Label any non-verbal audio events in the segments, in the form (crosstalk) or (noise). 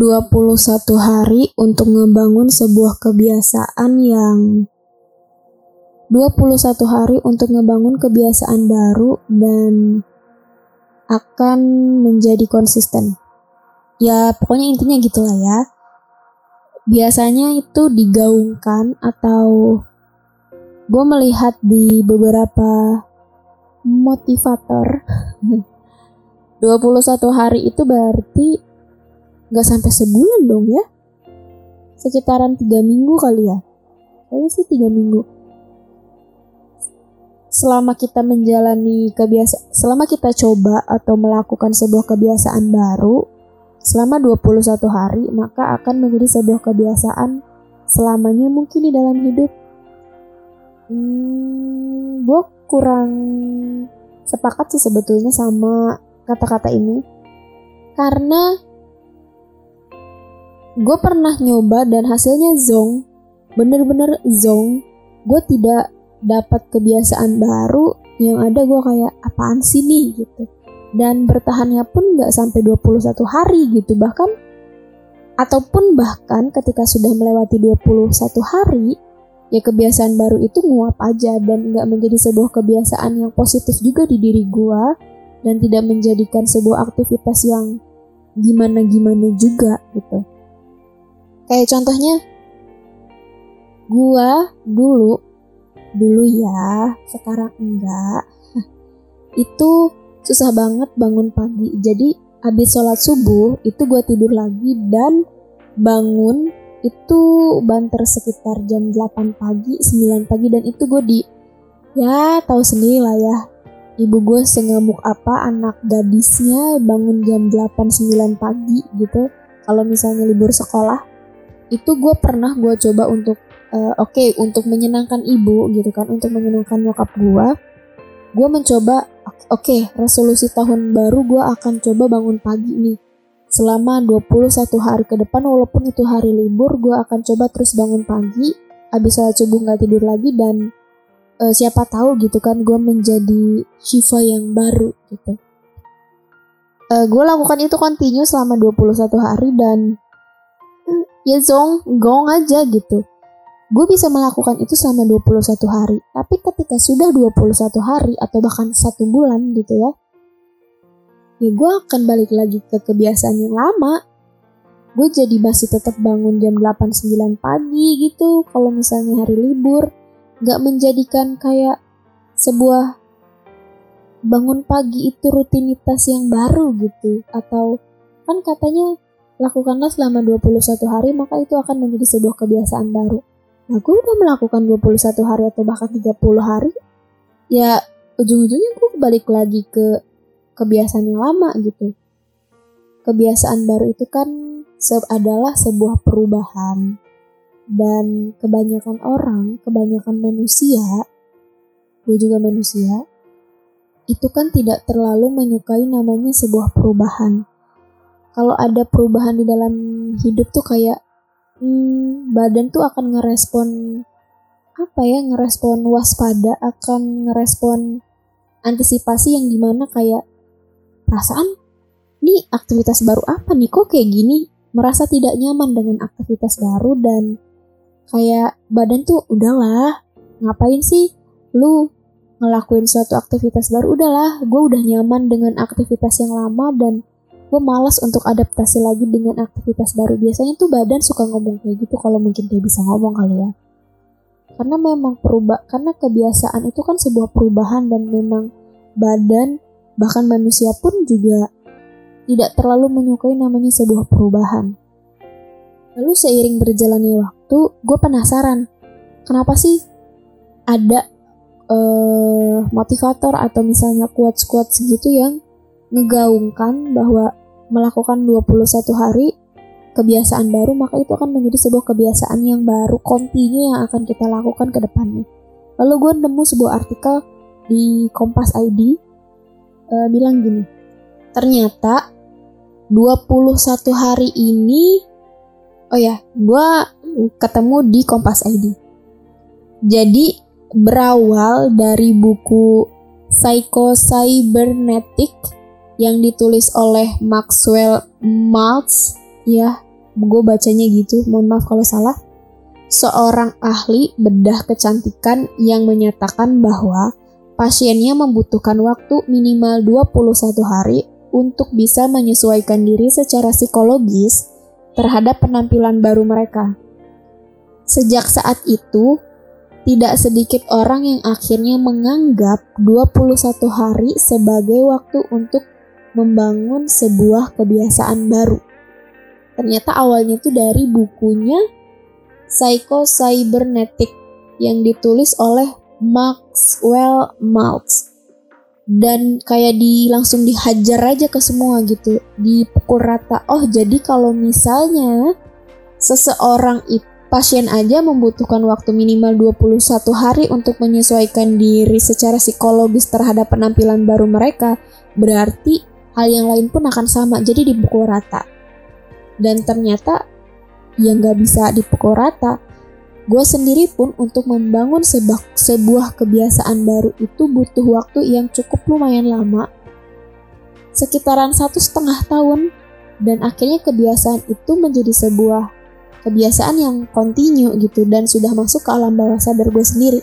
21 hari untuk ngebangun sebuah kebiasaan yang 21 hari untuk ngebangun kebiasaan baru dan akan menjadi konsisten. Ya, pokoknya intinya gitulah ya. Biasanya itu digaungkan atau gue melihat di beberapa motivator (laughs) 21 hari itu berarti Gak sampai sebulan dong ya. Sekitaran tiga minggu kali ya. Kayaknya sih tiga minggu. Selama kita menjalani kebiasaan, selama kita coba atau melakukan sebuah kebiasaan baru, selama 21 hari, maka akan menjadi sebuah kebiasaan selamanya mungkin di dalam hidup. Hmm, gue kurang sepakat sih sebetulnya sama kata-kata ini. Karena gue pernah nyoba dan hasilnya zong. Bener-bener zong. Gue tidak dapat kebiasaan baru yang ada. Gue kayak apaan sih nih? gitu. Dan bertahannya pun nggak sampai 21 hari gitu. Bahkan ataupun bahkan ketika sudah melewati 21 hari ya kebiasaan baru itu nguap aja dan nggak menjadi sebuah kebiasaan yang positif juga di diri gue dan tidak menjadikan sebuah aktivitas yang gimana-gimana juga gitu Kayak contohnya, gua dulu, dulu ya, sekarang enggak. itu susah banget bangun pagi. Jadi habis sholat subuh itu gua tidur lagi dan bangun itu banter sekitar jam 8 pagi, 9 pagi dan itu gue di ya tahu sendiri lah ya ibu gue sengamuk apa anak gadisnya bangun jam 8-9 pagi gitu kalau misalnya libur sekolah itu gue pernah gue coba untuk uh, oke okay, untuk menyenangkan ibu gitu kan untuk menyenangkan nyokap gue gue mencoba oke okay, resolusi tahun baru gue akan coba bangun pagi nih. Selama 21 hari ke depan walaupun itu hari libur gue akan coba terus bangun pagi. Habis sholat subuh nggak tidur lagi dan uh, siapa tahu gitu kan gue menjadi Shiva yang baru gitu. Uh, eh, gue lakukan itu continue selama 21 hari dan ya zong, gong aja gitu. Gue bisa melakukan itu selama 21 hari. Tapi ketika sudah 21 hari atau bahkan satu bulan gitu ya, ya gue akan balik lagi ke kebiasaan yang lama. Gue jadi masih tetap bangun jam 8-9 pagi gitu kalau misalnya hari libur. Gak menjadikan kayak sebuah bangun pagi itu rutinitas yang baru gitu. Atau kan katanya Lakukanlah selama 21 hari, maka itu akan menjadi sebuah kebiasaan baru. Nah, gue udah melakukan 21 hari atau bahkan 30 hari, ya ujung-ujungnya gue balik lagi ke kebiasaan yang lama gitu. Kebiasaan baru itu kan adalah sebuah perubahan. Dan kebanyakan orang, kebanyakan manusia, gue juga manusia, itu kan tidak terlalu menyukai namanya sebuah perubahan kalau ada perubahan di dalam hidup tuh kayak hmm, badan tuh akan ngerespon apa ya ngerespon waspada akan ngerespon antisipasi yang di mana kayak perasaan nih aktivitas baru apa nih? Kok kayak gini? Merasa tidak nyaman dengan aktivitas baru dan kayak badan tuh udahlah ngapain sih lu ngelakuin suatu aktivitas baru? Udahlah gue udah nyaman dengan aktivitas yang lama dan gue malas untuk adaptasi lagi dengan aktivitas baru. Biasanya tuh badan suka ngomong kayak gitu kalau mungkin dia bisa ngomong kali ya. Karena memang perubah karena kebiasaan itu kan sebuah perubahan dan memang badan bahkan manusia pun juga tidak terlalu menyukai namanya sebuah perubahan. Lalu seiring berjalannya waktu gue penasaran kenapa sih ada uh, motivator atau misalnya quotes-quotes gitu yang ngegaungkan bahwa melakukan 21 hari kebiasaan baru, maka itu akan menjadi sebuah kebiasaan yang baru, kontinu yang akan kita lakukan ke depannya. Lalu gue nemu sebuah artikel di Kompas ID uh, bilang gini, ternyata 21 hari ini, oh ya, gue ketemu di Kompas ID. Jadi berawal dari buku Psycho Cybernetic yang ditulis oleh Maxwell Maltz ya gue bacanya gitu, mohon maaf kalau salah. Seorang ahli bedah kecantikan yang menyatakan bahwa pasiennya membutuhkan waktu minimal 21 hari untuk bisa menyesuaikan diri secara psikologis terhadap penampilan baru mereka. Sejak saat itu, tidak sedikit orang yang akhirnya menganggap 21 hari sebagai waktu untuk membangun sebuah kebiasaan baru. Ternyata awalnya itu dari bukunya Psycho Cybernetic yang ditulis oleh Maxwell Maltz dan kayak di langsung dihajar aja ke semua gitu dipukul rata oh jadi kalau misalnya seseorang itu pasien aja membutuhkan waktu minimal 21 hari untuk menyesuaikan diri secara psikologis terhadap penampilan baru mereka berarti hal yang lain pun akan sama jadi dipukul rata dan ternyata yang gak bisa dipukul rata. Gue sendiri pun untuk membangun sebuah, sebuah kebiasaan baru itu butuh waktu yang cukup lumayan lama, sekitaran satu setengah tahun, dan akhirnya kebiasaan itu menjadi sebuah kebiasaan yang kontinu gitu dan sudah masuk ke alam bawah sadar gue sendiri.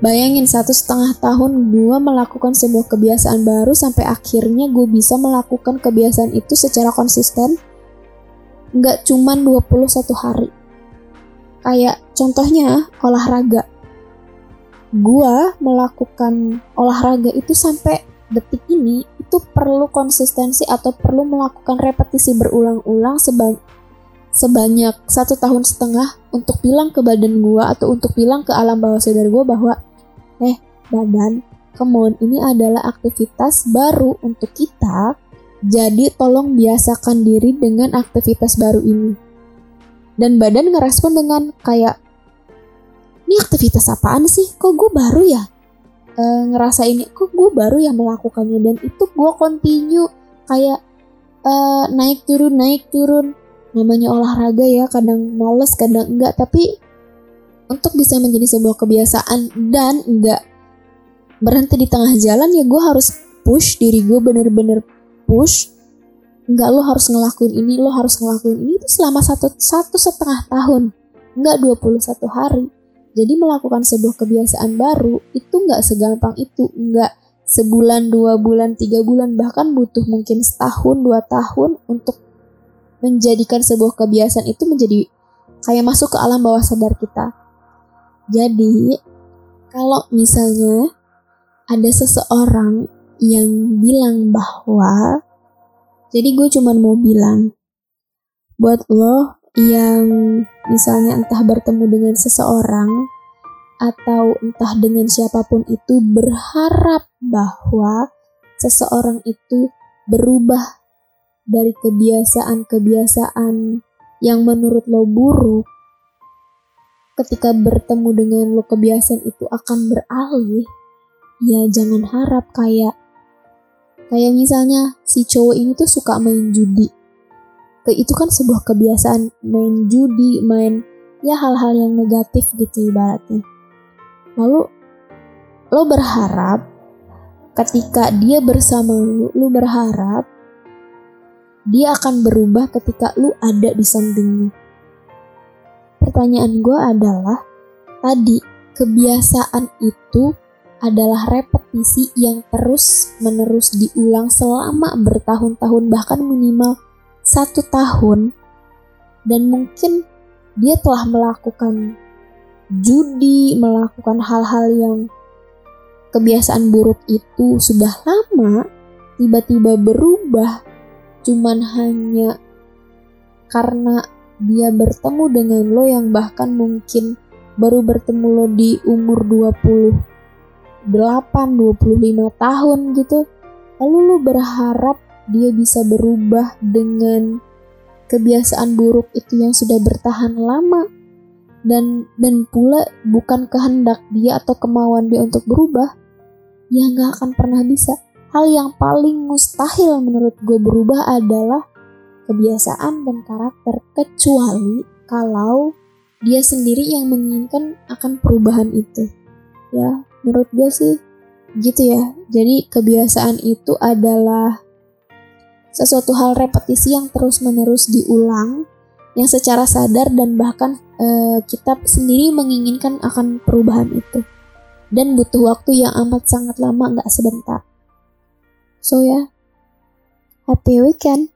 Bayangin satu setengah tahun gue melakukan sebuah kebiasaan baru sampai akhirnya gue bisa melakukan kebiasaan itu secara konsisten nggak cuman 21 hari. Kayak contohnya olahraga. Gua melakukan olahraga itu sampai detik ini itu perlu konsistensi atau perlu melakukan repetisi berulang-ulang sebanyak satu tahun setengah untuk bilang ke badan gua atau untuk bilang ke alam bawah sadar gua bahwa eh badan, on, ini adalah aktivitas baru untuk kita jadi tolong biasakan diri dengan aktivitas baru ini. Dan badan ngerespon dengan kayak, ini aktivitas apaan sih? Kok gue baru ya? E, ngerasa ini, kok gue baru ya melakukannya? Dan itu gue continue kayak e, naik turun naik turun. Namanya olahraga ya, kadang males, kadang enggak. Tapi untuk bisa menjadi sebuah kebiasaan dan enggak berhenti di tengah jalan ya gue harus push diri gue bener-bener push. Nggak lo harus ngelakuin ini lo harus ngelakuin ini itu selama satu satu setengah tahun. Nggak 21 hari. Jadi melakukan sebuah kebiasaan baru itu nggak segampang itu. Nggak sebulan dua bulan tiga bulan bahkan butuh mungkin setahun dua tahun untuk menjadikan sebuah kebiasaan itu menjadi kayak masuk ke alam bawah sadar kita jadi kalau misalnya ada seseorang yang bilang bahwa jadi gue cuman mau bilang buat lo yang misalnya entah bertemu dengan seseorang atau entah dengan siapa pun itu berharap bahwa seseorang itu berubah dari kebiasaan-kebiasaan yang menurut lo buruk ketika bertemu dengan lo kebiasaan itu akan beralih ya jangan harap kayak Kayak misalnya si cowok ini tuh suka main judi. Ke itu kan sebuah kebiasaan main judi, main ya hal-hal yang negatif gitu ibaratnya. Lalu lo berharap ketika dia bersama lu, lu berharap dia akan berubah ketika lu ada di sampingnya. Pertanyaan gue adalah, tadi kebiasaan itu adalah repetisi yang terus-menerus diulang selama bertahun-tahun, bahkan minimal satu tahun, dan mungkin dia telah melakukan judi, melakukan hal-hal yang kebiasaan buruk itu sudah lama, tiba-tiba berubah, cuman hanya karena dia bertemu dengan lo yang bahkan mungkin baru bertemu lo di umur 20 8, 25 tahun gitu. Lalu lu berharap dia bisa berubah dengan kebiasaan buruk itu yang sudah bertahan lama dan dan pula bukan kehendak dia atau kemauan dia untuk berubah ya nggak akan pernah bisa hal yang paling mustahil menurut gue berubah adalah kebiasaan dan karakter kecuali kalau dia sendiri yang menginginkan akan perubahan itu. Ya menurut gue sih gitu ya. Jadi kebiasaan itu adalah sesuatu hal repetisi yang terus menerus diulang yang secara sadar dan bahkan uh, kita sendiri menginginkan akan perubahan itu. Dan butuh waktu yang amat sangat lama nggak sebentar. So ya. Yeah. happy weekend